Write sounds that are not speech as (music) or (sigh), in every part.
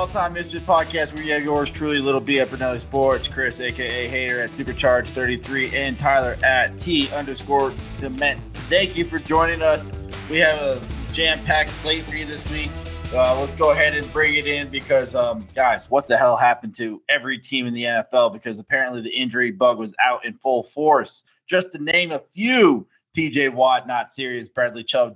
All Time Mischief Podcast. We have yours truly, Little B at Brunelli Sports, Chris, aka Hater at Supercharge 33, and Tyler at T underscore Dement. Thank you for joining us. We have a jam-packed slate for you this week. Uh, let's go ahead and bring it in because, um, guys, what the hell happened to every team in the NFL? Because apparently the injury bug was out in full force. Just to name a few, TJ Watt, not serious. Bradley Chubb,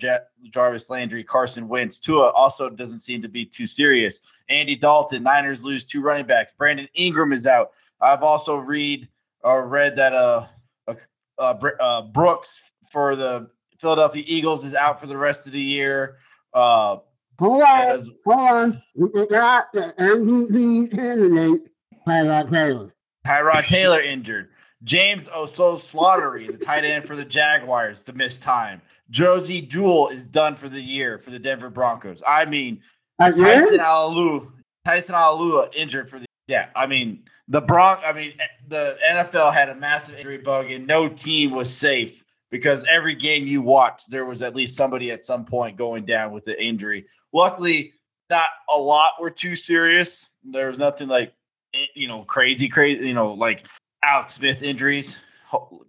Jarvis Landry, Carson Wentz. Tua also doesn't seem to be too serious. Andy Dalton, Niners lose two running backs. Brandon Ingram is out. I've also read or read that uh, uh, uh, uh, Brooks for the Philadelphia Eagles is out for the rest of the year. Uh, hold on, hold on. We got the MVP candidate, Tyrod Taylor. Tyrod Taylor injured. James O'Shaughnessy, the tight end for the Jaguars, to miss time. Josey Jewell is done for the year for the Denver Broncos. I mean, Tyson Alu, Tyson Alua uh, injured for the yeah. I mean, the Bronc. I mean, eh, the NFL had a massive injury bug, and no team was safe because every game you watched, there was at least somebody at some point going down with the injury. Luckily, not a lot were too serious. There was nothing like eh, you know crazy, crazy. You know, like Alex Smith injuries,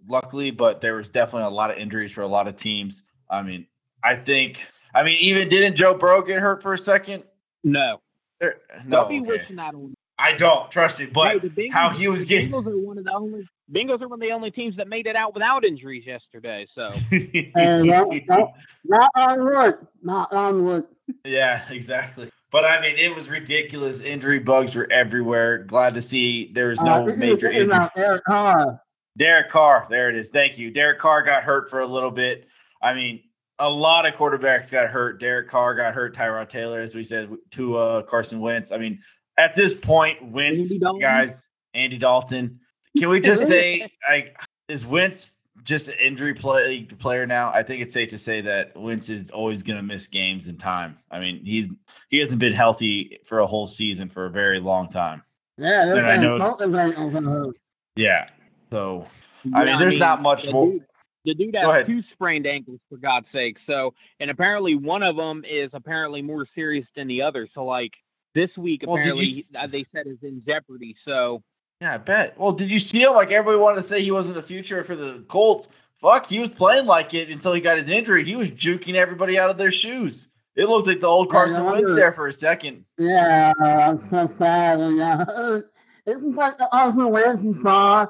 luckily, but there was definitely a lot of injuries for a lot of teams. I mean, I think, I mean, even didn't Joe Burrow get hurt for a second? No. There, no. Don't be okay. wishing that on. I don't trust it, but Hey, Bengals, how he was getting. Bengals are one of the only. Bengals are one of the only teams that made it out without injuries yesterday. So (laughs) And not, not, not on wood. Not on wood. yeah, exactly. But I mean, it was ridiculous. Injury bugs were everywhere. Glad to see there was no Uh, major injury. about Eric Carr. Derek Carr, there it is. Thank you. Derek Carr got hurt for a little bit. I mean, a lot of quarterbacks got hurt. Derek Carr got hurt. Tyrod Taylor, as we said, to uh, Carson Wentz. I mean, at this point, Wentz, Andy guys, Andy Dalton. Can we just say, (laughs) like, is Wentz just an injury play, player now? I think it's safe to say that Wentz is always going to miss games in time. I mean, he's he hasn't been healthy for a whole season for a very long time. Yeah, And I know- both of them are gonna hurt. Yeah. So I mean, there's not much more. Dude, the dude has two sprained ankles, for God's sake. So, and apparently one of them is apparently more serious than the other. So, like this week, Well, did you apparently uh, they said is in jeopardy. So, Yeah, I bet. Well, did you see him? Like everybody wanted to say he wasn't the future for the Colts. Fuck, he was playing like it until he got his injury. He was juking everybody out of their shoes. It looked like the old Carson no Wentz there for a second. Yeah, I'm so sad. And, uh, it's like the Arthur Wentz you saw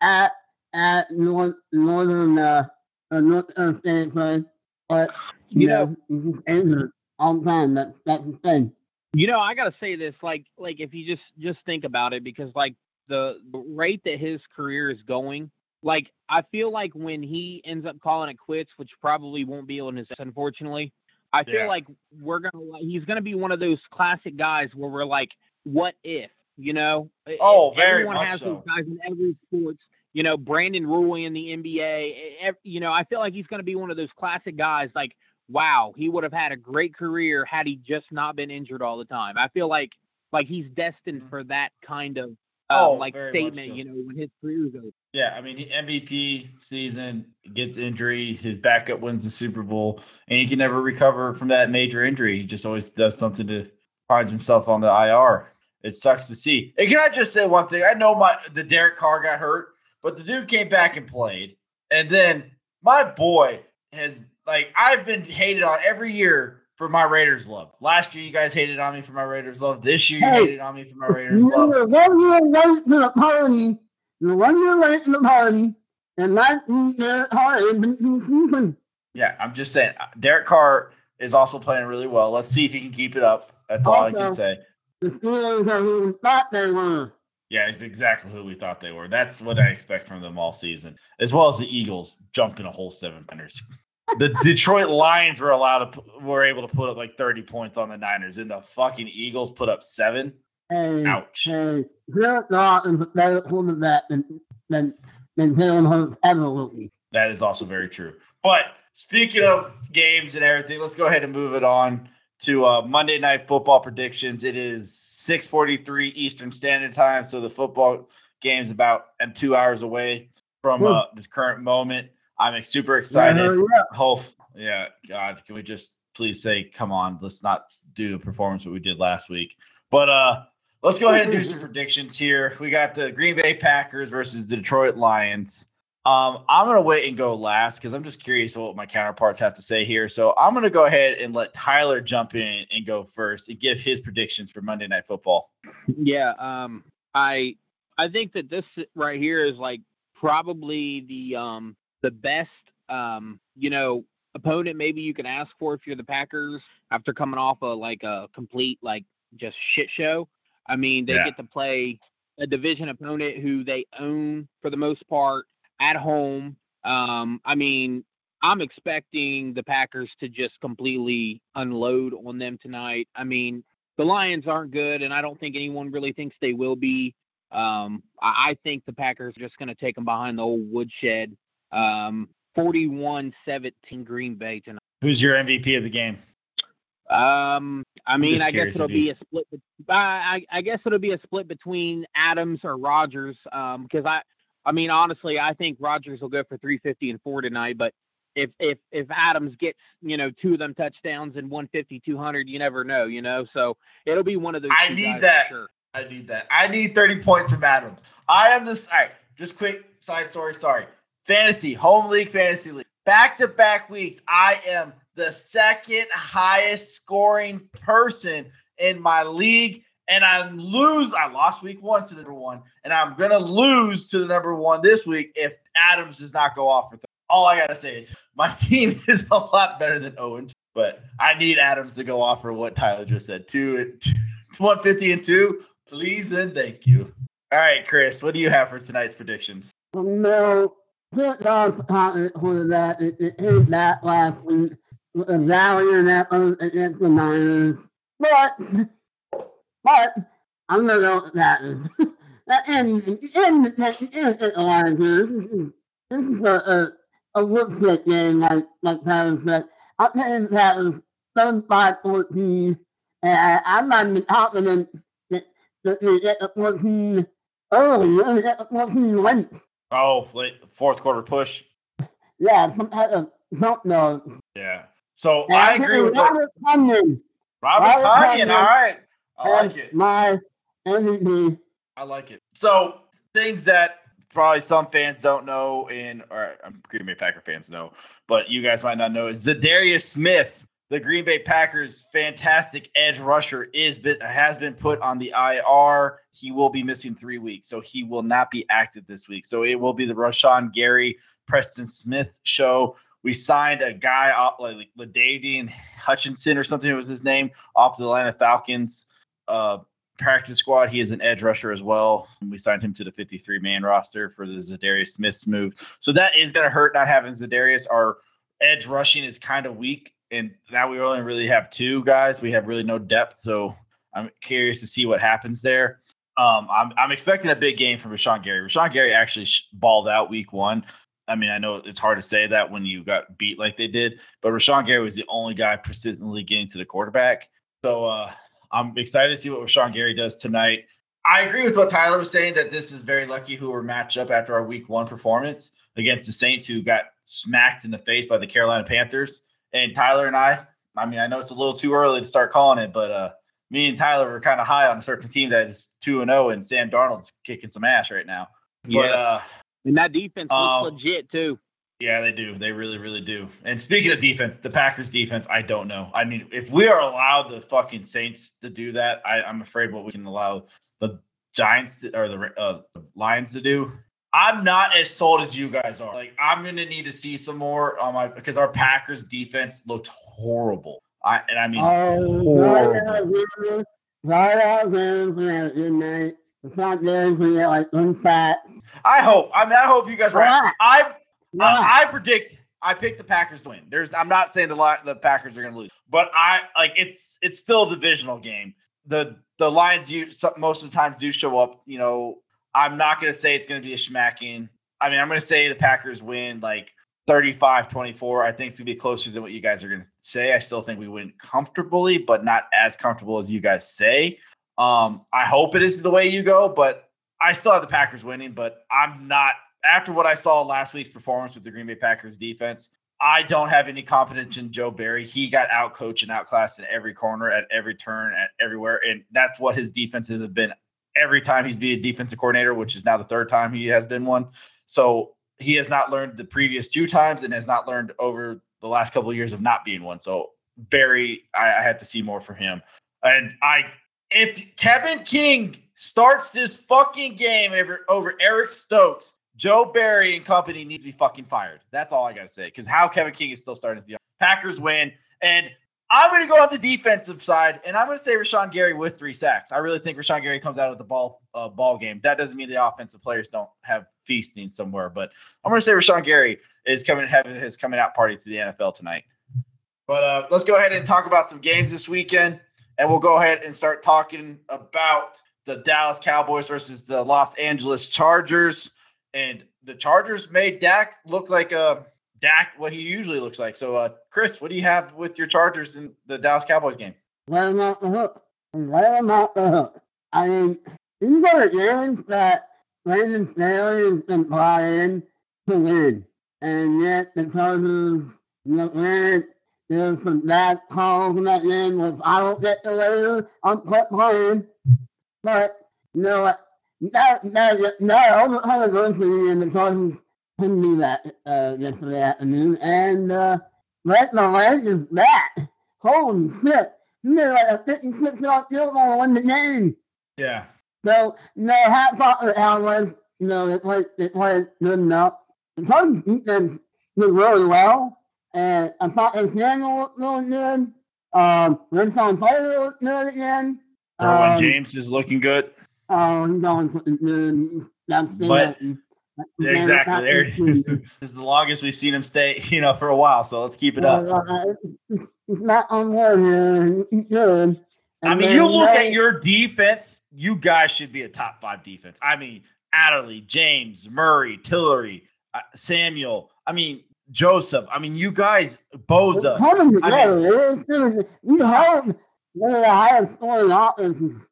at at North, Northern uh, uh, North uh, State play, but you, You know, know- just injured all the time. That's that's the thing. you know, I gotta say this, like, like if you just just think about it, because like the, the rate that his career is going, like I feel like when he ends up calling it quits, which probably won't be on his, unfortunately, I feel Yeah. like we're gonna, like, he's gonna be one of those classic guys where we're like, what if, you know? Oh, very Everyone much has so. those guys in every sports. You know, Brandon Roy in the NBA. You know, I feel like he's gonna be one of those classic guys, like wow, he would have had a great career had he just not been injured all the time. I feel like like he's destined for that kind of uh, Oh, like statement, so. you know, when his career is over. Yeah, I mean, MVP season gets injury, his backup wins the Super Bowl, and he can never recover from that major injury. He just always does something to finds himself on the IR. It sucks to see. And can I just say one thing? I know my the Derek Carr got hurt, but the dude came back and played. And then my boy has like I've been hated on every year for my Raiders love. Last year you guys hated on me for my Raiders love. This year you Hey, hated on me for my Raiders You love. one year late to the party. You're one year late to the party, and that Derek Carr has been season. Yeah, I'm just saying. uh, Derek Carr is also playing really well. Let's see if he can keep it up. That's all I can say. The Steelers are who we thought they were. Yeah, it's exactly who we thought they were. That's what I expect from them all season, as well as the Eagles jumping a whole seven pointers. The (laughs) Detroit Lions were allowed to were able to put up like 30 points on the Niners, and the fucking Eagles put up seven. Hey, Ouch. hey, Jared Goff is a better quarterback than than than Jalen Hurts ever will be. That is also very true. But speaking of games and everything, let's go ahead and move it on to uh, Monday Night Football predictions. It is 6:43 Eastern Standard Time, so the football game's about and two hours away from uh, this current moment. I'm super excited. Hope, yeah, God, can we just please say, come on, let's not do a performance that we did last week. But uh, let's go ahead and do some (laughs) predictions here. We got the Green Bay Packers versus the Detroit Lions. Um, I'm gonna wait and go last because I'm just curious what my counterparts have to say here. So I'm gonna go ahead and let Tyler jump in and go first and give his predictions for Monday Night Football. Yeah, um, I I think that this right here is like probably the um the best um you know opponent maybe you can ask for if you're the Packers after coming off a like a complete like just shit show. I mean, they Yeah. get to play a division opponent who they own for the most part at home. Um, I mean, I'm expecting the Packers to just completely unload on them tonight. I mean, the Lions aren't good, and I don't think anyone really thinks they will be. Um, I, I think the Packers are just going to take them behind the old woodshed. Um, 41-17 Green Bay tonight. Who's your MVP of the game? Um, I mean, I guess it'll be a split. I, I I guess it'll be a split between Adams or Rodgers. Um, because I, I mean, honestly, I think Rodgers will go for 350 and four tonight. But if if if Adams gets you know two of them touchdowns and 150, 200, you never know, you know. So it'll be one of those. I need that. Sure. I need that. I need 30 points from Adams. I am this. All right, just quick side story. Sorry. Fantasy, home league, fantasy league. Back to back weeks, I am the second highest scoring person in my league. And I lose. I lost week one to the number one. And I'm to lose to the number one this week if Adams does not go off for 30. All I got to say is my (laughs) team is a lot better than Owen. But I need Adams to go off for what Tyler just said. Two, and (laughs) 150 and two. Please and thank you. All right, Chris, what do you have for tonight's predictions? Um, no, Jared Goff's confident quarterback. It, it hit that last week with a valiant effort uh, against the Niners. But, but I'm gonna go with that. in in in in here, this is this is a a, a woodshit game, like like Tyler said. I'm taking Packers 35-14, and I, I'm not confident that that they get the 14 early. They get the 14 late. Oh, late fourth quarter push. Yeah, some kind of nose. Yeah. So And I agree with Robert Tonyan Robert. Tonyan All right. I like it. my MVP. I like it. So things that probably some fans don't know, and or um, Green Bay Packer fans know, but you guys might not know is Za'Darius Smith, the Green Bay Packers' fantastic edge rusher, is been, has been put on the IR. He will be missing three weeks, so he will not be active this week. So it will be the Rashan Gary, Preston Smith show. We signed a guy off like Ladavian Hutchinson or something It was his name off the Atlanta Falcons. Uh, practice squad. He is an edge rusher as well. We signed him to the 53 man roster for the Za'Darius Smith's move. So that is going to hurt not having Za'Darius. Our edge rushing is kind of weak. And now we only really have two guys. We have really no depth. So I'm curious to see what happens there. Um, I'm, I'm expecting a big game from Rashan Gary. Rashan Gary actually balled out week one. I mean, I know it's hard to say that when you got beat like they did, but Rashan Gary was the only guy persistently getting to the quarterback. So uh, I'm excited to see what Rashan Gary does tonight. I agree with what Tyler was saying that this is very lucky who we're matched up after our week one performance against the Saints, who got smacked in the face by the Carolina Panthers. And Tyler and I, I mean, I know it's a little too early to start calling it, but uh, me and Tyler were kind of high on a certain team that is 2 and 0, and Sam Darnold's kicking some ass right now. But Yeah. uh, And that defense looks Um, legit too. Yeah, they do. They really, really do. And speaking of defense, the Packers defense, I don't know. I mean, if we are allowed the fucking Saints to do that, I, I'm afraid what we can allow the Giants to, or the, uh, Lions to do. I'm not as sold as you guys are. Like, I'm gonna need to see some more on my because our Packers defense looked horrible. I and I mean, Oh, right out there, out there, good night. It's not there for you, like unfat. I hope. I mean, I hope you guys are right. Right. I I, I predict. I picked the Packers to win. There's. I'm not saying the the Packers are going to lose, but I like it's. It's still a divisional game. The the Lions, you most of the times do show up. You know, I'm not going to say it's going to be a schmacking. I mean, I'm going to say the Packers win like 35 24. I think it's going to be closer than what you guys are going to say. I still think we win comfortably, but not as comfortable as you guys say. Um, I hope it is the way you go, but I still have the Packers winning, but I'm not after what I saw last week's performance with the Green Bay Packers defense. I don't have any confidence in Joe Barry. He got out coached and outclassed in every corner, at every turn, at everywhere, and that's what his defenses have been every time he's been a defensive coordinator, which is now the third time he has been one. So he has not learned the previous two times and has not learned over the last couple of years of not being one. So Barry, I, I had to see more from him. And I, if Kevin King starts this fucking game over, over Eric Stokes, Joe Barry and company needs to be fucking fired. That's all I gotta say. Because how Kevin King is still starting to be Packers win, and I'm gonna go on the defensive side, and I'm gonna say Rashan Gary with three sacks. I really think Rashan Gary comes out of the ball uh, ball game. That doesn't mean the offensive players don't have feasting somewhere, but I'm gonna say Rashan Gary is coming having his coming out party to the NFL tonight. But uh, let's go ahead and talk about some games this weekend, and we'll go ahead and start talking about the Dallas Cowboys versus the Los Angeles Chargers. And the Chargers made Dak look like a Dak what he usually looks like. So, uh, Chris, what do you have with your Chargers in the Dallas Cowboys game? Let him off the hook. Let him off the hook. I mean, these are games that Brandon Staley has been in to win. And yet the Chargers look red. There's some bad calls in that game which I don't get the later quit playing. But you know what? No, no, no, I'm going to and the Chargers couldn't do that uh, yesterday afternoon. And uh, Brett Millett is back. Holy shit. He did like a 56 yard field goal to win the game. Yeah. So, no, hats off to the Cowboys. You know, they played, they played good enough. The Chargers defense did really well. And I thought the Samuel looked really good. Um, Rincon Taylor looked good again. Derwin Um, James is looking good. Oh, he's good. The But- That's- Exactly. There. the- (laughs) this is the longest we've seen him stay, (laughs) you know, for a while. So let's keep it up. Uh, It's not unworthy. It's good. I mean, you look at your defense, you guys should be a top five defense. I mean, Adderley, James, Murray, Tillery, uh, Samuel. I mean, Joseph. I mean, you guys, Bosa. It's coming I together. It's good. We hope they're the highest scoring offense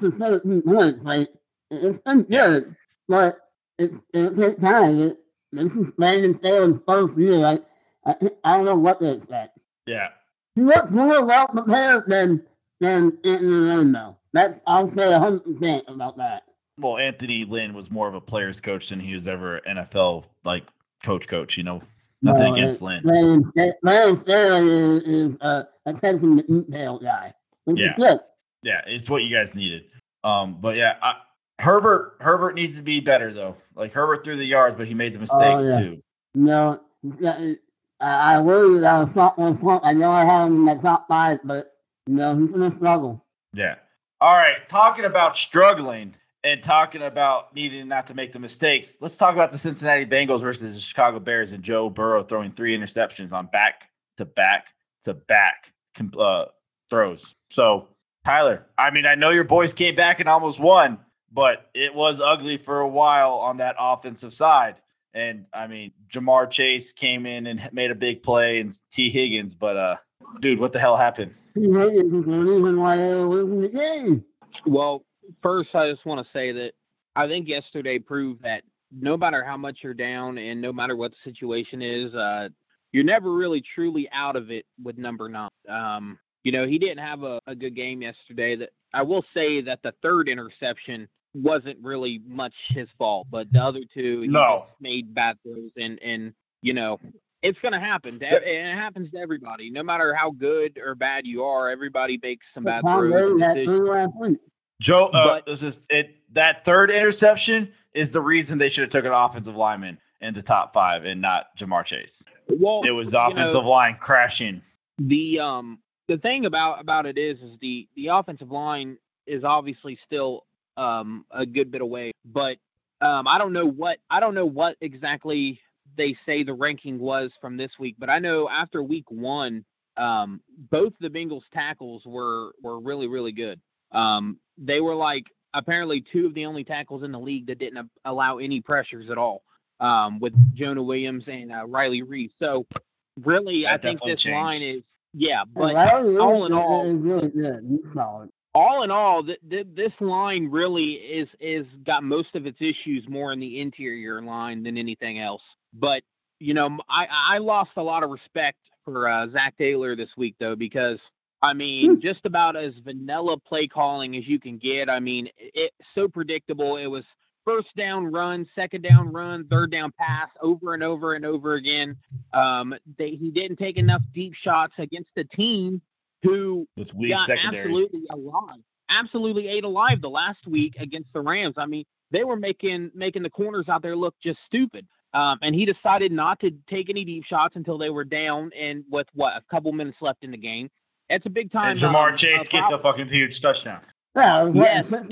to 17 points. Like, it's been good, but it's, it takes time. It, this is Brandon Staley's first year. Like, I, I don't know what to expect. Yeah. He looks more well prepared than than Anthony Lynn, though. That's I'll say 100 percent about that. Well, Anthony Lynn was more of a player's coach than he was ever NFL like coach. Coach, you know, nothing No, against Lynn. Brandon Staley is, is uh, attention to detail guy. Which Yeah. is good. Yeah, it's what you guys needed. Um, but yeah, I, Herbert Herbert needs to be better though. Like Herbert threw the yards, but he made the mistakes yeah. too. No, I, I worry that I was not one front. I know I have him in my top five, but you know he's gonna struggle. Yeah. All right. Talking about struggling and talking about needing not to make the mistakes, let's talk about the Cincinnati Bengals versus the Chicago Bears and Joe Burrow throwing three interceptions on back to back to back uh, throws. So, Tyler, I mean, I know your boys came back and almost won, but it was ugly for a while on that offensive side. And I mean, Ja'Marr Chase came in and made a big play, and Tee Higgins, but uh, dude, what the hell happened? He Higgins is the reason why they were losing the game. Well, first, I just want to say that I think yesterday proved that no matter how much you're down and no matter what the situation is, uh, you're never really truly out of it with number nine. Um, you know, he didn't have a, a good game yesterday. That I will say that the third interception wasn't really much his fault, but the other two he No. made bad throws, and and you know. It's gonna happen, to, and it happens to everybody. No matter how good or bad you are, everybody makes some bad Tom throws. Brady and had decisions. three last week. Joe, uh, But- this is it. That third interception is the reason they should have took an offensive lineman in the top five and not Ja'Marr Chase. Well, It was the you know, offensive line crashing. the um the thing about about it is is the the offensive line is obviously still um, a good bit away, but um, I don't know what I don't know what exactly they say the ranking was from this week, but I know after week one, um, both the Bengals tackles were were really really good. Um, they were like apparently two of the only tackles in the league that didn't allow any pressures at all. Um, with Jonah Williams and uh, Riley Reiff. So really, that I think this changed. line is yeah, but all in all, really all in all, th- th- this line really is is got most of its issues more in the interior line than anything else. But you know, I I lost a lot of respect for uh, Zac Taylor this week though because I mean, hmm. just about as vanilla play calling as you can get. I mean, it's so predictable. It was first down run, second down run, third down pass over and over and over again. Um, they, he didn't take enough deep shots against a team who With weak got secondary. absolutely alive, absolutely ate alive the last week against the Rams. I mean, they were making making the corners out there look just stupid. Um, and he decided not to take any deep shots until they were down and with what a couple minutes left in the game. It's a big time. And Ja'Marr um, Chase uh, gets a fucking huge touchdown. Yeah, yes, and,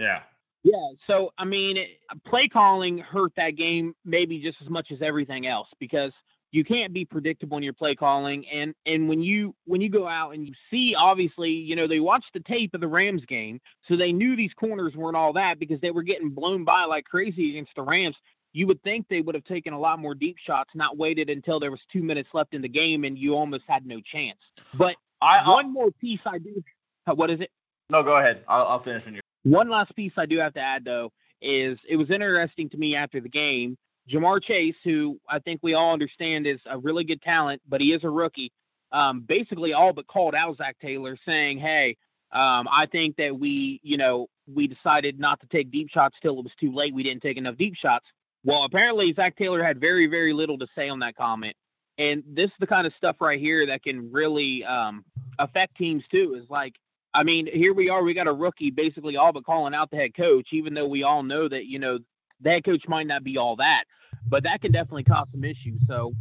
yeah. Yeah, so I mean, uh, play calling hurt that game maybe just as much as everything else because you can't be predictable in your play calling and and when you when you go out and you see obviously you know they watched the tape of the Rams game so they knew these corners weren't all that because they were getting blown by like crazy against the Rams. You would think they would have taken a lot more deep shots not waited until there was 2 minutes left in the game and you almost had no chance. But I, uh one more piece I do uh, what is it? No go ahead. I'll, I'll finish when you one last piece I do have to add though is it was interesting to me after the game Ja'Marr Chase, who I think we all understand is a really good talent, but he is a rookie, um, basically all but called out Zac Taylor, saying, "Hey, um, I think that we, you know, we decided not to take deep shots till it was too late. We didn't take enough deep shots." Well, apparently Zac Taylor had very, very little to say on that comment, and this is the kind of stuff right here that can really um, affect teams too. Is like, I mean, here we are, we got a rookie basically all but calling out the head coach, even though we all know that you know the head coach might not be all that but that can definitely cause some issues. So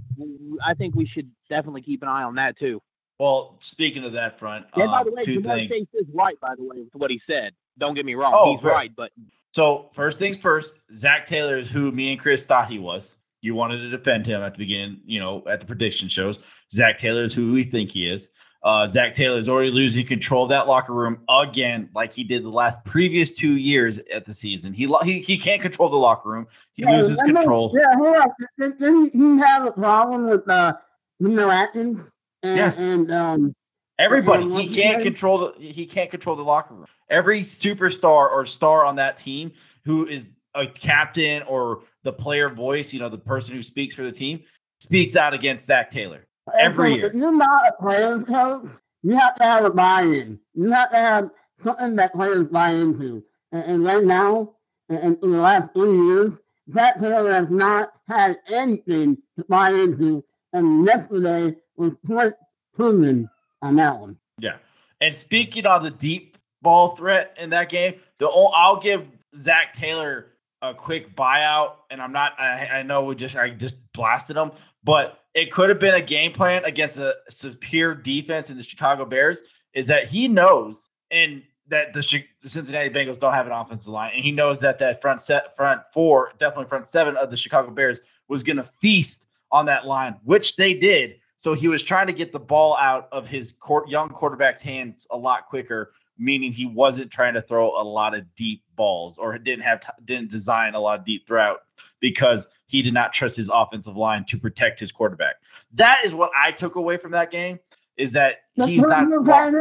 I think we should definitely keep an eye on that too. Well, speaking of that front, and by um, the way, Ja'Marr Chase is right. By the way, with what he said. Don't get me wrong, oh, he's right. But so first things first, Zac Taylor is who me and Chris thought he was. You wanted to defend him at the beginning, you know, at the prediction shows. Zac Taylor is who we think he is. Uh, Zac Taylor is already losing control of that locker room again, like he did the last previous two years at the season. He he, he can't control the locker room. He yeah, loses control. Yeah, hold on. Didn't he have a problem with uh, Atkins? And, yes. And um, everybody, and he can't control the he can't control the locker room. Every superstar or star on that team who is a captain or the player voice, you know, the person who speaks for the team, speaks out against Zac Taylor every year. If you're not a player coach, you have to have a buy-in. You have to have something that players buy into. And, and right now, in, in, the last three years, that player has not had anything to buy into. And yesterday was quite proven on that one. Yeah. And speaking on the deep ball threat in that game, the I'll give Zac Taylor a quick buyout, and I'm not. I, I know we just I just blasted him, but it could have been a game plan against a superior defense in the Chicago Bears. Is that he knows and that the, Cincinnati Bengals don't have an offensive line, and he knows that that front set, front four, definitely front seven of the Chicago Bears was going to feast on that line, which they did. So he was trying to get the ball out of his court, young quarterback's hands a lot quicker, meaning he wasn't trying to throw a lot of deep balls or didn't have didn't design a lot of deep throw because he did not trust his offensive line to protect his quarterback. That is what I took away from that game is that he's not smart.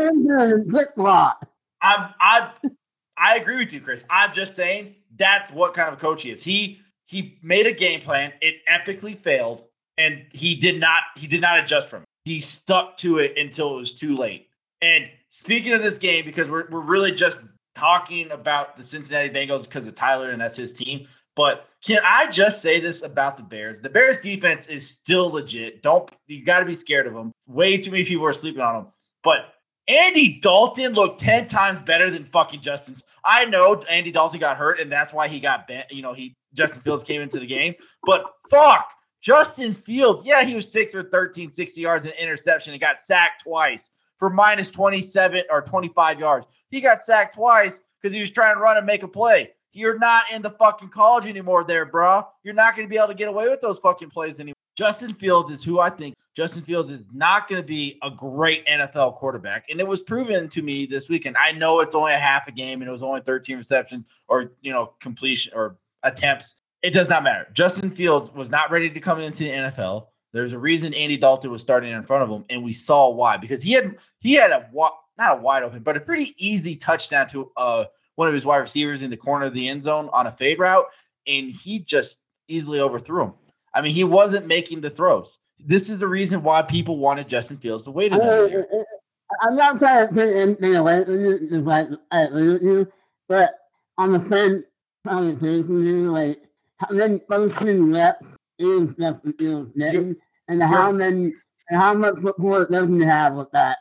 I'm I I agree with you, Chris. I'm just saying that's what kind of coach he is. He he made a game plan, it epically failed, and he did not he did not adjust from it. He stuck to it until it was too late. And speaking of this game, because we're we're really just talking about the Cincinnati Bengals because of Tyler and that's his team. But can I just say this about the Bears? The Bears defense is still legit. Don't you got to be scared of them. Way too many people are sleeping on them. But Andy Dalton looked 10 times better than fucking Justin. I know Andy Dalton got hurt and that's why he got bent. You know, he Justin Fields came into the game. But fuck, Justin Fields, yeah, he was six or 13, 60 yards in interception and got sacked twice for minus 27 or 25 yards. He got sacked twice because he was trying to run and make a play. You're not in the fucking college anymore, there, bro. You're not going to be able to get away with those fucking plays anymore. Justin Fields is who I think Justin Fields is not going to be a great NFL quarterback. And it was proven to me this weekend. I know it's only a half a game and it was only 13 receptions or, you know, completion or attempts. It does not matter. Justin Fields was not ready to come into the NFL. There's a reason Andy Dalton was starting in front of him, and we saw why because he had he had a not a wide open, but a pretty easy touchdown to uh one of his wide receivers in the corner of the end zone on a fade route, and he just easily overthrew him. I mean, he wasn't making the throws. This is the reason why people wanted Justin Fields to wait another year. I'm not trying to put anything away from you, like I agree with you, but on the same conversation, like how many function reps is Justin Fields getting, and how many and how much support does he have with that?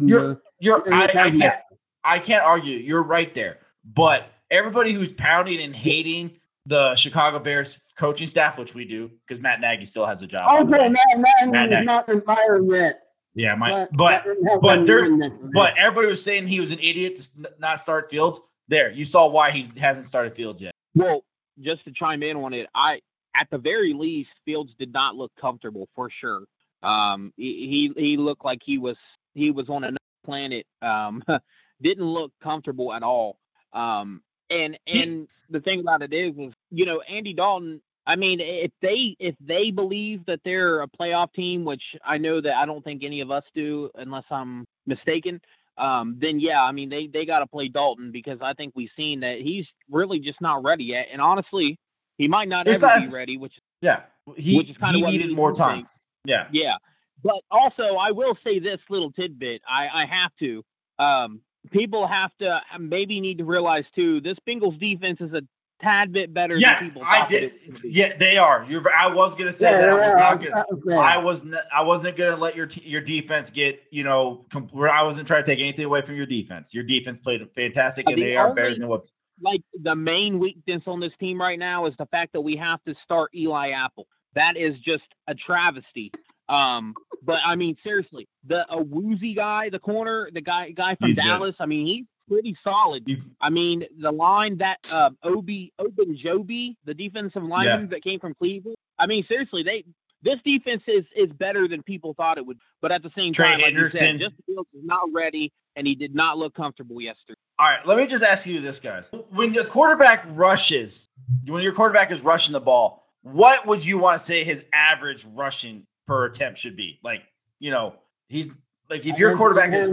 You're, you're, I, I can't, I can't argue. You're right there. But everybody who's pounding and hating the Chicago Bears coaching staff, which we do, because Matt Nagy still has a job. Okay, Matt Nagy Matt is not been fired yet. Yeah, my but but but, there, but everybody was saying he was an idiot to not start Fields. There, you saw why he hasn't started Fields yet. Well, just to chime in on it, I at the very least, Fields did not look comfortable for sure. Um, he he looked like he was he was on another planet. Um, (laughs) didn't look comfortable at all. Um, and and the thing about it is, is you know Andy Dalton. I mean, if they if they believe that they're a playoff team, which I know that I don't think any of us do, unless I'm mistaken. Um, then yeah, I mean they they got to play Dalton because I think we've seen that he's really just not ready yet. And honestly, he might not ever be ready. Which yeah, he which is kind of needed more time. Think. Yeah, yeah. But also, I will say this little tidbit. I I have to. Um, people have to maybe need to realize too. This Bengals defense is a tad bit better yes, than people I did. Yeah, they are. You're, I was gonna say yeah, that. I was not gonna, I was not, I wasn't gonna let your your defense get you know. Comp- I wasn't trying to take anything away from your defense. Your defense played fantastic, and the they are better than what. Like the main weakness on this team right now is the fact that we have to start Eli Apple. That is just a travesty. Um, but I mean, seriously, the Awuzie guy, the corner, the guy guy from he's Dallas. Good. I mean, he's pretty solid. I mean, the line that uh, Obi Ogunjobi, the defensive lineman yeah. that came from Cleveland. I mean, seriously, they this defense is is better than people thought it would. But at the same Trey time, like Anderson. you said, Justin Fields is not ready, and he did not look comfortable yesterday. All right, let me just ask you this, guys: When the quarterback rushes, when your quarterback is rushing the ball, what would you want to say his average rushing per attempt should be. Like, you know, he's like if your quarterback is,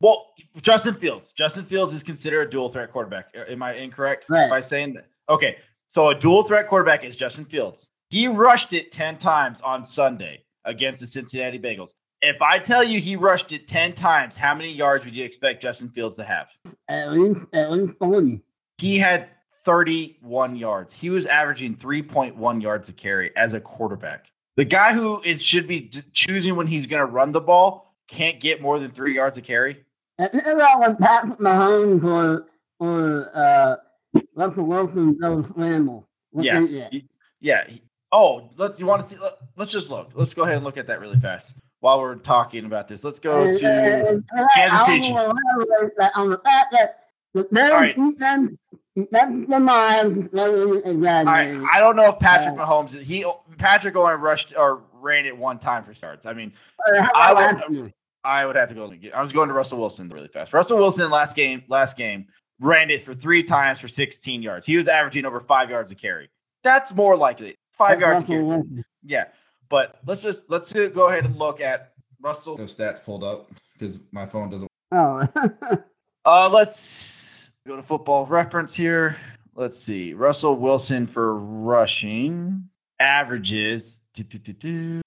well, Justin Fields. Justin Fields is considered a dual threat quarterback. Am I incorrect right. by saying that? Okay, so a dual threat quarterback is Justin Fields. He rushed it ten times on Sunday against the Cincinnati Bengals. If I tell you he rushed it ten times, how many yards would you expect Justin Fields to have? At least, at least forty. He had 31 yards. He was averaging 3.1 yards a carry as a quarterback. The guy who is should be choosing when he's going to run the ball can't get more than three yards of carry. And that when Patrick Mahomes or or uh, Russell Wilson goes scramble. Yeah, yeah. Oh, let you want to see? Let, us just look. Let's go ahead and look at that really fast while we're talking about this. Let's go to and, Kansas City. On the fact that the Bears defense that's the I don't know if Patrick Mahomes he Patrick only rushed or ran it one time for starts. I mean, I would, I would have to go. I was going to Russell Wilson really fast. Russell Wilson last game, last game ran it for three times for 16 yards. He was averaging over five yards a carry. That's more likely. Five yards a carry. Yeah, but let's just let's go ahead and look at Russell. Those stats pulled up because my phone doesn't. Oh. (laughs) uh, let's Go to football reference here. Let's see. Russell Wilson for rushing averages.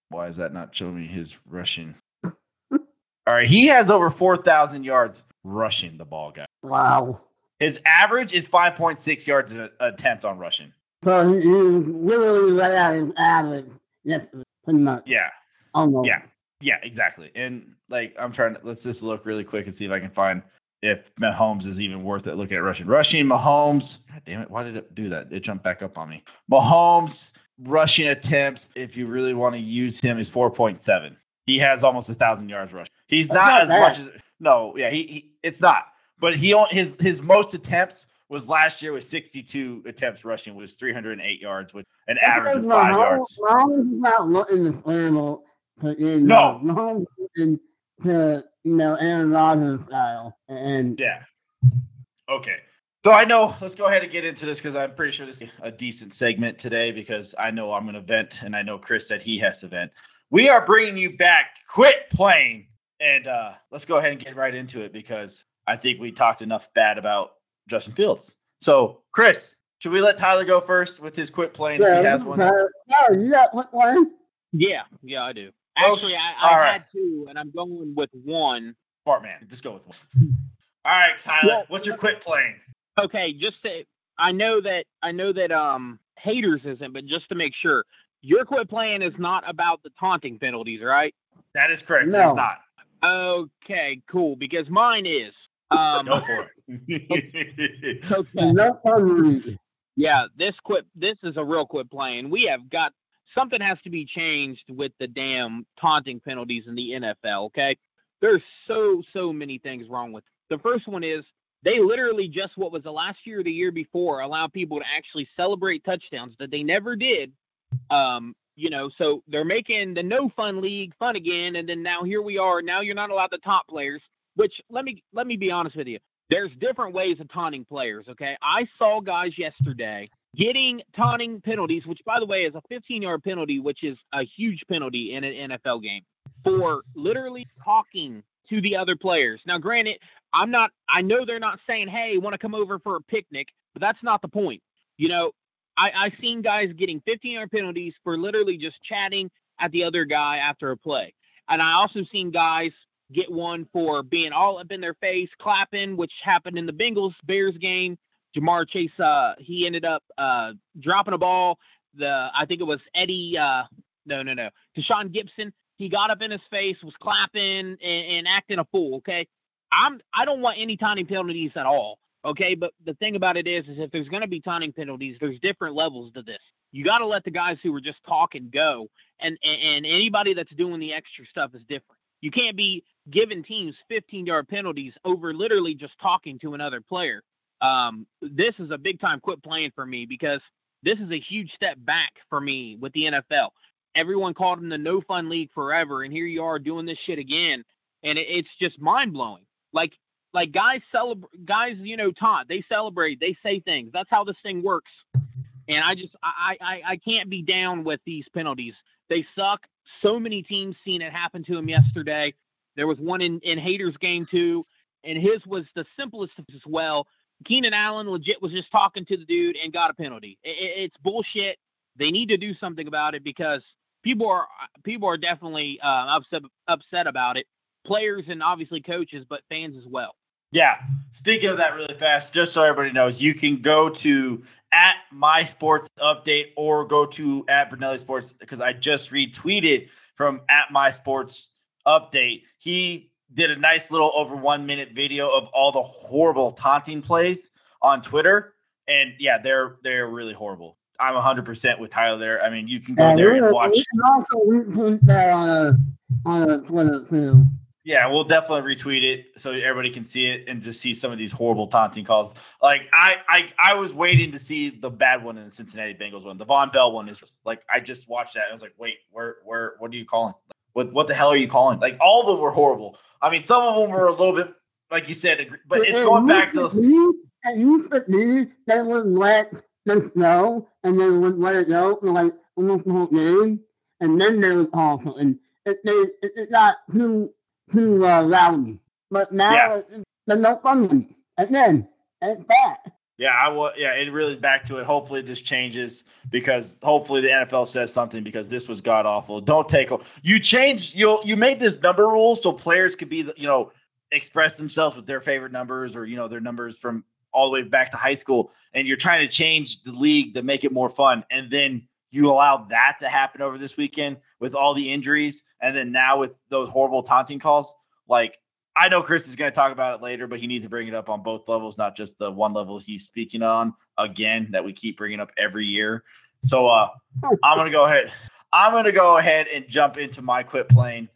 Why is that not showing me his rushing? (laughs) All right. He has over 4,000 yards rushing the ball, guy. Wow. His average is 5.6 yards an attempt on rushing. So he literally right out his average. Yes, pretty much. Yeah. Almost. Yeah. Yeah, exactly. And like, I'm trying to, let's just look really quick and see if I can find if Mahomes is even worth it. Look at rushing, rushing Mahomes. God damn it! Why did it do that? It jumped back up on me. Mahomes rushing attempts, if you really want to use him, is 4.7. He has almost a thousand yards rush. He's not, not as bad. much as no, yeah, he, he it's not. But he his his most attempts was last year with 62 attempts rushing, was 308 yards with an average of five yards. Mahomes not looking to scramble to you No. Mahomes looking to you know Aaron Rodgers style, and Yeah. Okay. So I know. Let's go ahead and get into this because I'm pretty sure this is a decent segment today because I know I'm going to vent and I know Chris said he has to vent. We are bringing you back. Quit playing, and uh, let's go ahead and get right into it because I think we talked enough bad about Justin Fields. So, Chris, should we let Tyler go first with his quit playing if he yeah, has one? uh, no, you got what one? Yeah, yeah, I do. Actually, I, all I right. had two, and I'm going with one. Smart man. Just go with one. All right, Tyler. Well- what's your quit playing? Okay, just to, I know that I know that um haters isn't, but just to make sure, your quit playing is not about the taunting penalties, right? That is correct. No. It's not. Okay, cool. Because mine is. Um, Go for it. (laughs) okay. No fun. Yeah, this quit. This is a real quit playing. We have got something has to be changed with the damn taunting penalties in the NFL. Okay, there's so so many things wrong with. It. The first one is they literally just what was the last year or the year before allow people to actually celebrate touchdowns that they never did. Um, you know, so they're making the no fun league fun again, and then now here we are. Now you're not allowed the top players. Which let me let me be honest with you there's different ways of taunting players, okay? I saw guys yesterday getting taunting penalties, which by the way is a 15 yard penalty, which is a huge penalty in an NFL game for literally talking to the other players. Now, granted, I'm not, I know they're not saying, hey, want to come over for a picnic, but that's not the point. You know, I, I've seen guys getting 15 yard penalties for literally just chatting at the other guy after a play. And I also seen guys get one for being all up in their face, clapping, which happened in the Bengals Bears game. Ja'Marr Chase, uh, he ended up uh, dropping a ball. The I think it was Eddie. Uh, no, no, no. Deshaun Gibson. He got up in his face, was clapping and, and acting a fool. Okay, I'm. I don't want any taunting penalties at all. Okay, but the thing about it is, is if there's going to be taunting penalties, there's different levels to this. You got to let the guys who are just talking go, and, and and anybody that's doing the extra stuff is different. You can't be giving teams 15 yard penalties over literally just talking to another player. Um, this is a big time quit playing for me because this is a huge step back for me with the NFL. Everyone called him the no fun league forever, and here you are doing this shit again, and it, it's just mind blowing. Like like guys celebrate, guys you know taunt, they celebrate, they say things. That's how this thing works. And I just I I I can't be down with these penalties. They suck. So many teams seen it happen to him yesterday. There was one in in Haters game too, and his was the simplest as well. Keenan Allen legit was just talking to the dude and got a penalty. I- I- it's bullshit. They need to do something about it because people are people are definitely uh, upset upset about it. Players and obviously coaches, but fans as well. Yeah. Speaking of that really fast, just so everybody knows, you can go to at my sports update or go to at Brunelli Sports because I just retweeted from at my sports update. He did a nice little over one minute video of all the horrible taunting plays on Twitter. And yeah, they're they're really horrible. I'm 100% with Tyler there. I mean, you can go And there and watch. we can also retweet uh, uh, that on a on a Twitter too. Yeah, we'll definitely retweet it so everybody can see it and just see some of these horrible taunting calls. Like I, I, I was waiting to see the bad one in the Cincinnati Bengals one. The Vonn Bell one is just like I just watched that. And I was like, wait, where, where, what are you calling? What, what the hell are you calling? Like all of them were horrible. I mean, some of them were a little bit, like you said, but it's going back to It used to be they would let this go and they would let it go for like almost the whole game, and then they would call something. It, they, it, it got too too uh, rowdy. But now Yeah. it's no fun. And then it's back. Yeah, I will. Yeah, it really is back to it. Hopefully, this changes because hopefully the NFL says something because this was god awful. Don't take you changed you you made this number rule so players could be you know express themselves with their favorite numbers or you know their numbers from all the way back to high school, and you're trying to change the league to make it more fun, and then you allow that to happen over this weekend with all the injuries, and then now with those horrible taunting calls, like I know Chris is going to talk about it later, but he needs to bring it up on both levels, not just the one level he's speaking on again that we keep bringing up every year. So uh, I'm gonna go ahead. I'm gonna go ahead and jump into my quit playing.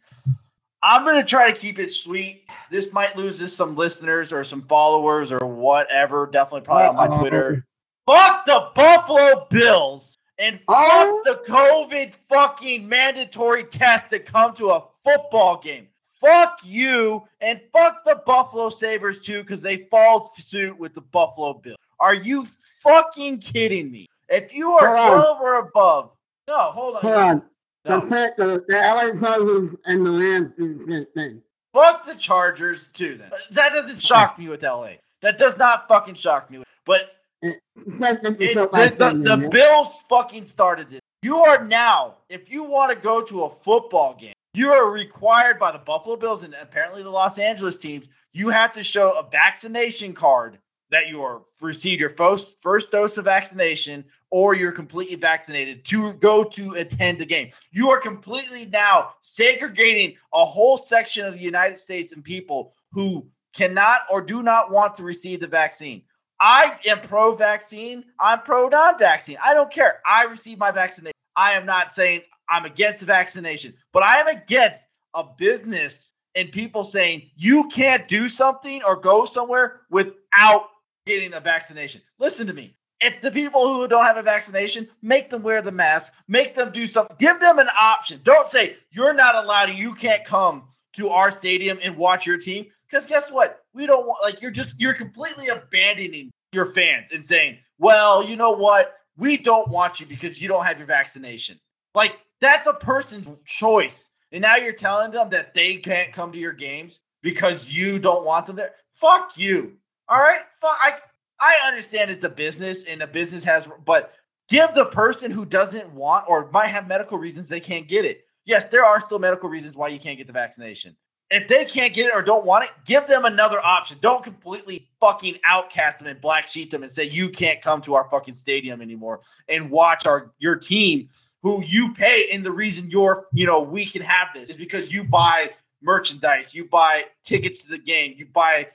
I'm gonna try to keep it sweet. This might lose us some listeners or some followers or whatever. Definitely probably on my Twitter. Fuck the Buffalo Bills and oh. fuck Oh. the COVID fucking mandatory test that come to a football game. Fuck you and fuck the Buffalo Sabres too because they followed suit with the Buffalo Bills. Are you fucking kidding me? If you are Hold on. or above, no, hold on. Hold on. No. The, fact that the LA Chargers and the Rams do the same thing. Fuck the Chargers too. Then that doesn't shock me with LA. That does not fucking shock me. But It, it, the, the, the. Bills fucking started this. You are now, if you want to go to a football game, you are required by the Buffalo Bills and apparently the Los Angeles teams. You have to show a vaccination card that you are received your first first dose of vaccination or you're completely vaccinated to go to attend the game. You are completely now segregating a whole section of the United States and people who cannot or do not want to receive the vaccine. I am pro vaccine. I'm pro non vaccine. I don't care. I receive my vaccination. I am not saying I'm against the vaccination, but I am against a business and people saying you can't do something or go somewhere without getting a vaccination. Listen to me. If the people who don't have a vaccination, make them wear the mask, make them do something, give them an option. Don't say you're not allowed, you can't come to our stadium and watch your team. Because guess what? We don't want like you're just you're completely abandoning your fans and saying, well, you know what? We don't want you because you don't have your vaccination. Like that's a person's choice. And now you're telling them that they can't come to your games because you don't want them there. Fuck you. All right. Fuck. I I understand it's a business and a business has, but give the person who doesn't want or might have medical reasons they can't get it. Yes, there are still medical reasons why you can't get the vaccination. If they can't get it or don't want it, give them another option. Don't completely fucking outcast them and black sheet them and say you can't come to our fucking stadium anymore and watch our your team who you pay and the reason you're, you know, we can have this is because you buy merchandise, you buy tickets to the game, you buy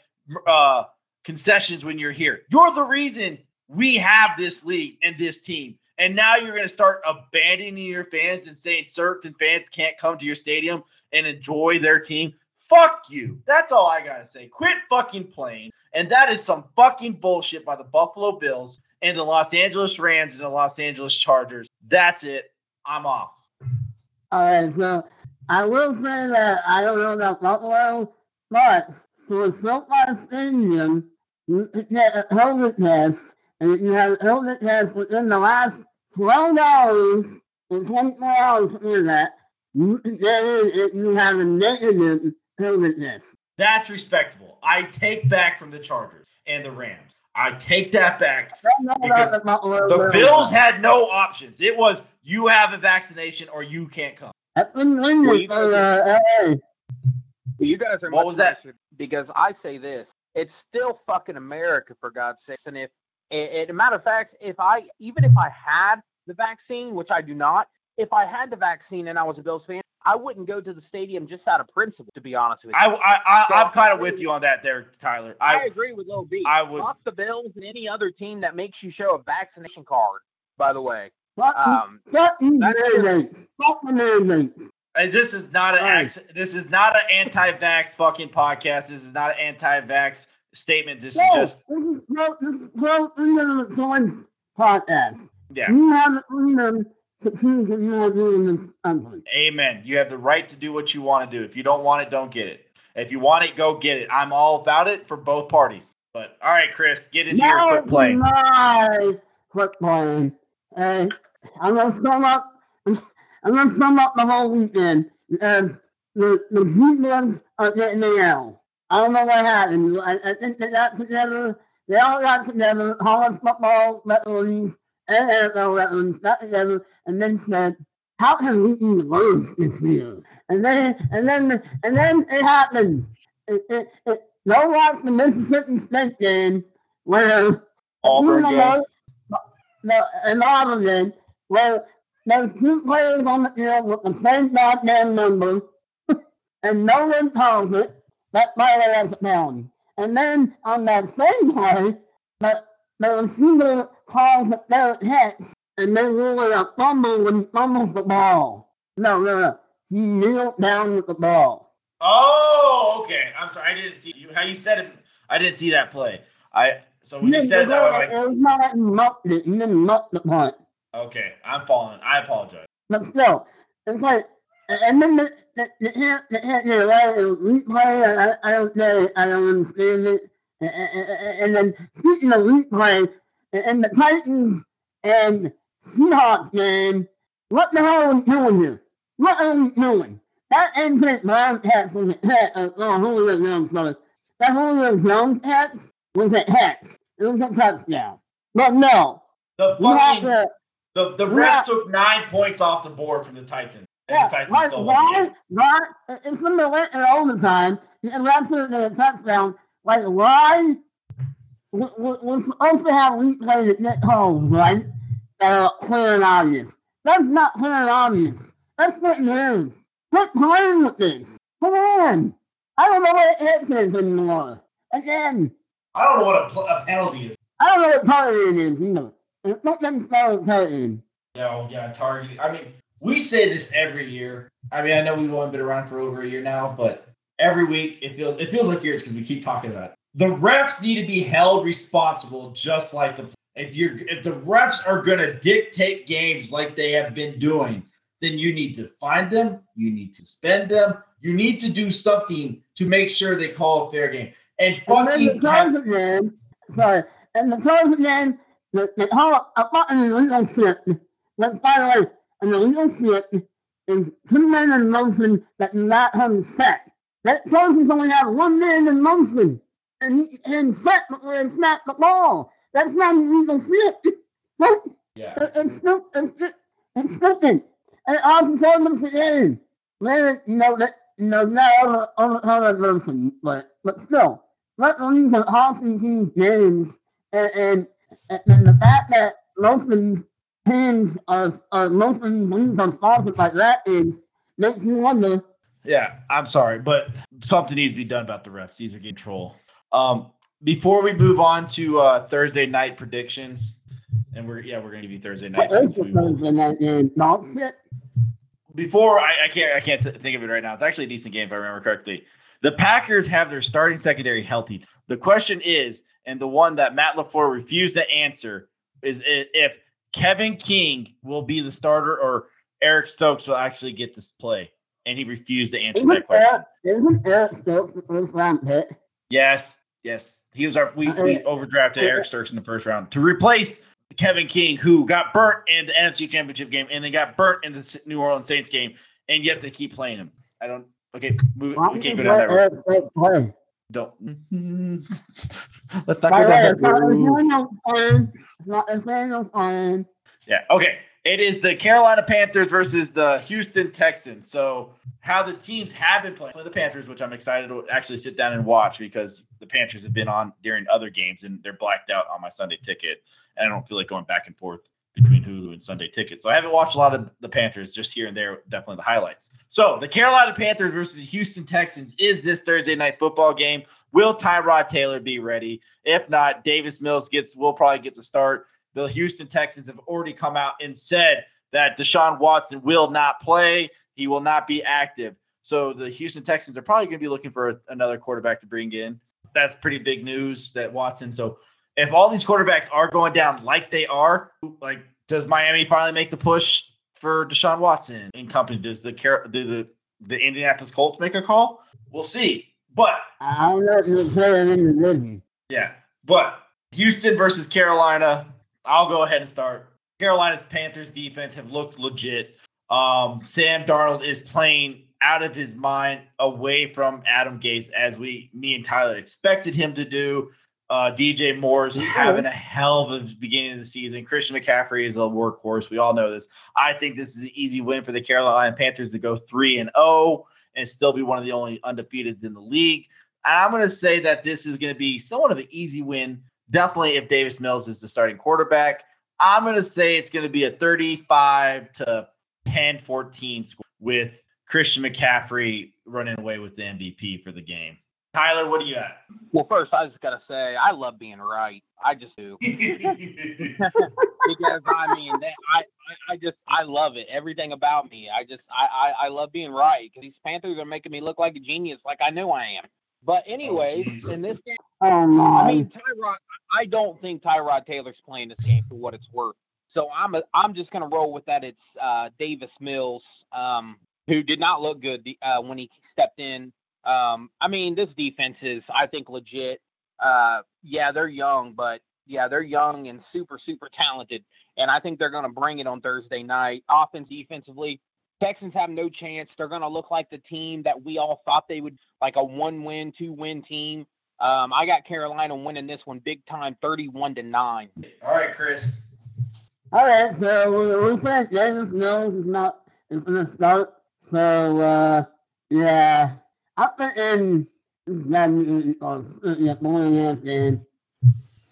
uh concessions when you're here. You're the reason we have this league and this team. And now you're going to start abandoning your fans and saying certain fans can't come to your stadium and enjoy their team. Fuck you. That's all I got to say. Quit fucking playing. And that is some fucking bullshit by the Buffalo Bills and the Los Angeles Rams and the Los Angeles Chargers. That's it. I'm off. All right, so I will say that I don't know about Buffalo, but for SoFi Stadium, you can get a COVID test, and if you have a COVID test within the last 12 hours and 24 hours after that, you can get if you have a negative COVID test. That's respectable. I take back from the Chargers and the Rams. I take that back. I don't know about the Bills. Bills had no options. It was you have a vaccination or you can't come. That's been winning Well, you guys uh, LA. Well, you guys are What was that? because I say this: it's still fucking America for God's sake. And if, a a matter of fact, if I even if I had the vaccine, which I do not, if I had the vaccine and I was a Bills fan, I wouldn't go to the stadium just out of principle. To be honest with you, I, I, I I'm kind of with you on that there, Tyler. I I agree with Lil B. I would- Fuck the Bills and any other team that makes you show a vaccination card. By the way, Fuck you- um, fuck you, that's just- mandates. Fuck the and this is not an Right. ex, this is not an anti-vax fucking podcast. This is not an anti-vax statement. This is No, just this is pro, this is pro freedom of choice podcast. yeah. You have the freedom to choose what you want to do in this country. Amen. You have the right to do what you want to do. If you don't want it, don't get it. If you want it, go get it. I'm all about it for both parties. But all right, Chris, get into your Now quick play. my quick play. Hey, I'm gonna sum up. I'm gonna sum up the whole weekend. Uh, the the Heatmans are getting the L. I don't know what happened. I, I think they got together. They all got together. College football veterans and veterans and then said, "How can we lose this year?" And then and then and then it happened. It, it, it, go watch the Mississippi State game where Auburn game. the, an Auburn game where there's two players on the field with the same goddamn number, and no one calls it. That player has a penalty. And then on that same play, the, the receiver calls it their hit, and then ruled a fumble when he fumbles the ball. No, no, no. He kneeled down with the ball. Oh, okay. I'm sorry. I didn't see you how you said it. I didn't see that play. I so when you said it, that, I was like, it was not like he mucked it. He didn't muck the punt. Okay, I'm falling. I apologize. But still, it's like, and then the the the hit the hit the right replay. I, I don't get it. I don't understand it. And, and, and then hitting the replay and the Titans and Seahawks game. What the hell are we doing here? What are we doing? That instant Brown catch was a. Uh, oh, Julio Jones, sorry. That Julio Jones catch was a hit. It was a touchdown. But no. The fucking, to, the, the refs took nine points off the board from the Titans. Yeah, Titans like, why, why, it's from the late in overtime, and refs took a touchdown. Like, why? We're supposed to have replay that get home, right? That are clear and obvious. That's not clear and obvious. That's what it is. Quit playing with this. Come on. I don't know what it is anymore. Again. I don't know what a, pl- a penalty is. I don't know what targeting is either. It's not them style targeting. No, yeah, targeting. I mean, we say this every year. I mean, I know we've only been around for over a year now, but every week it feels it feels like years because we keep talking about it. The refs need to be held responsible, just like the if you're if the refs are going to dictate games like they have been doing then you need to find them, you need to spend them, you need to do something to make sure they call a fair game. And fucking and the president, sorry, and the president, the, the whole, a fucking leadership, but by the way, and the leadership is two men in motion that not have set. That person only have one man in motion, and and set and snap the ball. That's not leadership. Right? Yeah. It's, it's, it's, it's stupid and also told them to end. Maybe, you know, that, you know, not all, all, all that version, but, but still, let them use Hawkins these games, and, and, and the fact that most of these teams are, are most of these leagues are sponsored like that is, makes you wonder. Yeah, I'm sorry, but something needs to be done about the refs. These are getting troll. Um, before we move on to uh, Thursday night predictions, and we're yeah we're gonna give you Thursday night. Thursday night game? Before I, I can't I can't think of it right now. It's actually a decent game if I remember correctly. The Packers have their starting secondary healthy. The question is, and the one that Matt LaFleur refused to answer is if Kevin King will be the starter or Eric Stokes will actually get this play. And he refused to answer isn't that question. isn't Eric Stokes the first round pick? Yes, yes. He was our we, we overdrafted Eric Stokes in the first round to replace Kevin King, who got burnt in the NFC Championship game and then got burnt in the New Orleans Saints game, and yet they keep playing him. I don't. Okay, move, we can't go down that road. Don't. Let's not go down that road. Yeah. Okay. It is the Carolina Panthers versus the Houston Texans. So how the teams have been playing the Panthers, which I'm excited to actually sit down and watch because the Panthers have been on during other games and they're blacked out on my Sunday ticket and I don't feel like going back and forth between Hulu and Sunday Ticket. So I haven't watched a lot of the Panthers, just here and there, definitely the highlights. So the Carolina Panthers versus the Houston Texans is this Thursday night football game. Will Tyrod Taylor be ready? If not, Davis Mills gets will probably get the start. The Houston Texans have already come out and said that Deshaun Watson will not play. He will not be active. So the Houston Texans are probably going to be looking for a, another quarterback to bring in. That's pretty big news that Watson. So if all these quarterbacks are going down like they are, like does Miami finally make the push for Deshaun Watson and company? Does the do the the Indianapolis Colts make a call? We'll see. But I don't know if you're playing in the. Yeah, but Houston versus Carolina. I'll go ahead and start. Carolina's Panthers defense have looked legit. Um, Sam Darnold is playing out of his mind away from Adam Gase as we, me and Tyler expected him to do. Uh, DJ Moore's having a hell of a beginning of the season. Christian McCaffrey is a workhorse. We all know this. I think this is an easy win for the Carolina Panthers to go three and zero oh and still be one of the only undefeateds in the league. And I'm going to say that this is going to be somewhat of an easy win. Definitely, if Davis Mills is the starting quarterback, I'm going to say it's going to be a 35 to 10, 14 score with Christian McCaffrey running away with the MVP for the game. Tyler, what do you at? Well, first, I just gotta say, I love being right. I just do (laughs) because I mean, they, I, I, just, I love it. Everything about me, I just, I, I, I love being right because these Panthers are making me look like a genius, like I know I am. But anyways, jeez. in this game, Oh I mean, Tyrod, I don't think Tyrod Taylor's playing this game for what it's worth. So I'm, a, I'm just gonna roll with that. It's uh, Davis Mills, um, who did not look good uh, when he stepped in. Um, I mean, this defense is, I think, legit. Uh, yeah, they're young, but yeah, they're young and super, super talented. And I think they're going to bring it on Thursday night. Offense, defensively, Texans have no chance. They're going to look like the team that we all thought they would, like a one-win, two-win team. Um, I got Carolina winning this one big time, thirty-one to nine. All right, Chris. All right, so we said Davis Mills is not is gonna start. So uh, yeah, up in that or yeah, morning afternoon.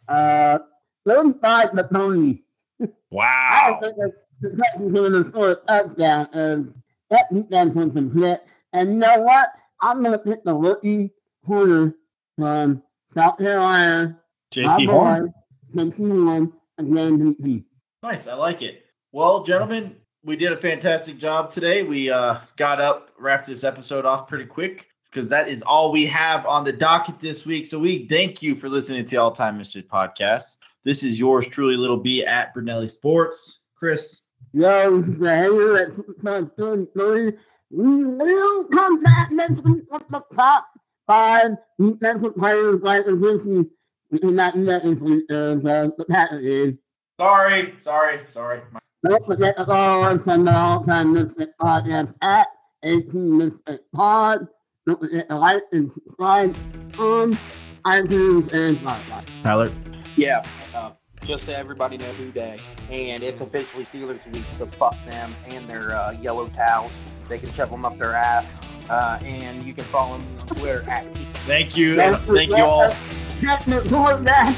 Uh, thirty-five to twenty. I Wow. think that the Texans are gonna score a touchdown, and that defense was some shit. And you know what? I'm gonna pick the rookie corner from South Carolina. Jaycee Horn. boy, Continuum against MVP. Nice. I like it. Well, gentlemen, we did a fantastic job today. We uh, got up, wrapped this episode off pretty quick because that is all we have on the docket this week. So we thank you for listening to the All Time Mystery Podcast. This is yours truly, Little B at Brunelli Sports. Chris. Yo, this is the hater at Superstar 33. We will come back next week with the top five defensive players like position. We cannot do that this week, uh, so the Packers. Sorry, sorry, sorry. Don't forget to follow us on the All Time Mystic Podcast at 18 Mystic Pod. Don't forget to like and subscribe on iTunes and Spotify. Tyler. Yeah, uh, just so everybody know who day, and it's officially Steelers week, so fuck them and their uh, yellow towels. They can shove them up their ass, uh, and you can follow me on Twitter at (laughs) Thank you. Thank you all. Check the quarterback.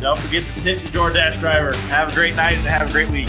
Don't forget to tip the DoorDash driver. Have a great night and have a great week.